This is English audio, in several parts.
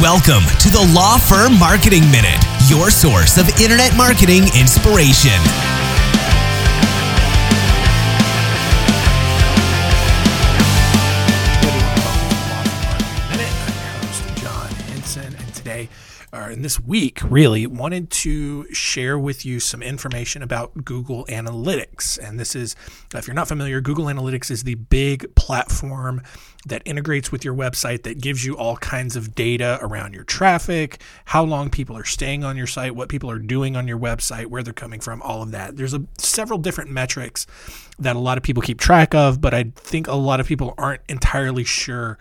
Welcome to the Law Firm Marketing Minute, your source of internet marketing inspiration. Minute. I'm host, John Henson, and today, or in this week, really wanted to share with you some information about Google Analytics. And this is, if you're not familiar, Google Analytics is the big platform that integrates with your website that gives you all kinds of data around your traffic, how long people are staying on your site, what people are doing on your website, where they're coming from, all of that. There's a, several different metrics that a lot of people keep track of, but I think a lot of people aren't entirely sure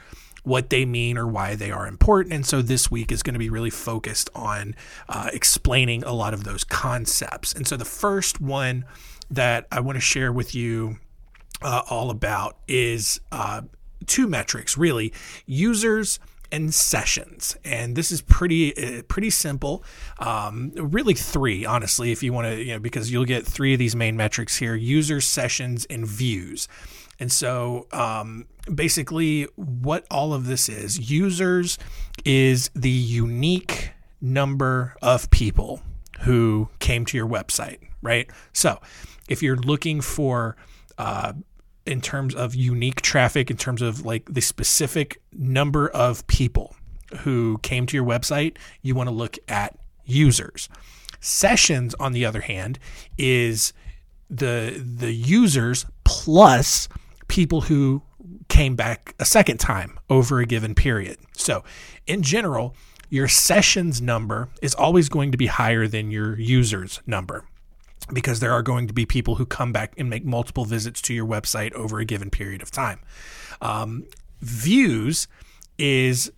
what they mean or why they are important. And so this week is going to be really focused on uh, explaining a lot of those concepts. And so the first one that I want to share with you uh, all about is uh, two metrics really users and sessions and this is pretty uh, pretty simple um, really three honestly if you want to you know because you'll get three of these main metrics here users sessions and views and so um, basically what all of this is users is the unique number of people who came to your website right so if you're looking for uh, in terms of unique traffic, in terms of like the specific number of people who came to your website, you want to look at users. Sessions, on the other hand, is the the users plus people who came back a second time over a given period. So, in general, your sessions number is always going to be higher than your users number because there are going to be people who come back and make multiple visits to your website over a given period of time. Um, views is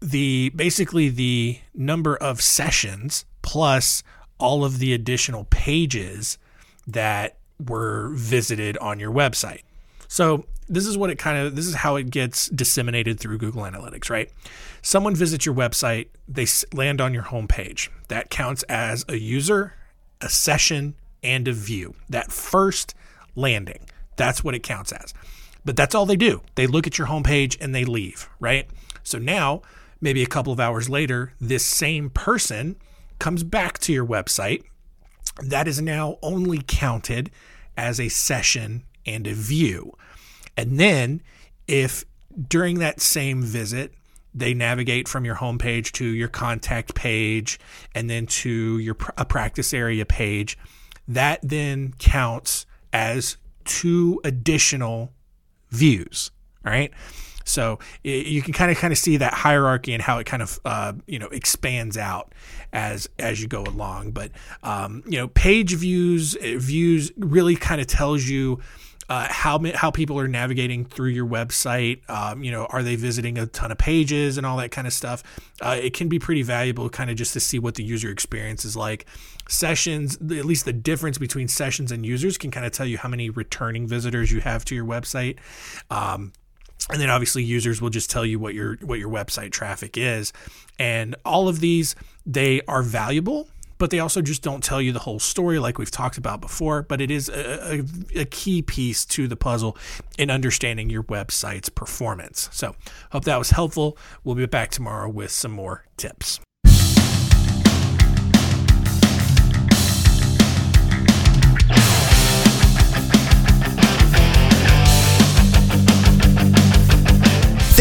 the basically the number of sessions plus all of the additional pages that were visited on your website. So this is what it kind of this is how it gets disseminated through Google Analytics, right? Someone visits your website, they land on your homepage. That counts as a user, a session, and a view. That first landing, that's what it counts as. But that's all they do. They look at your homepage and they leave, right? So now, maybe a couple of hours later, this same person comes back to your website. That is now only counted as a session and a view. And then, if during that same visit, they navigate from your homepage to your contact page and then to your a practice area page, that then counts as two additional views. All right. So you can kind of kind of see that hierarchy and how it kind of uh, you know expands out as as you go along. But um, you know, page views views really kind of tells you uh, how how people are navigating through your website. Um, you know, are they visiting a ton of pages and all that kind of stuff? Uh, it can be pretty valuable, kind of just to see what the user experience is like. Sessions, at least the difference between sessions and users, can kind of tell you how many returning visitors you have to your website. Um, and then obviously users will just tell you what your what your website traffic is and all of these they are valuable but they also just don't tell you the whole story like we've talked about before. But it is a, a, a key piece to the puzzle in understanding your website's performance. So, hope that was helpful. We'll be back tomorrow with some more tips.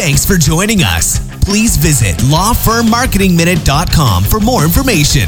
Thanks for joining us. Please visit lawfirmmarketingminute.com for more information.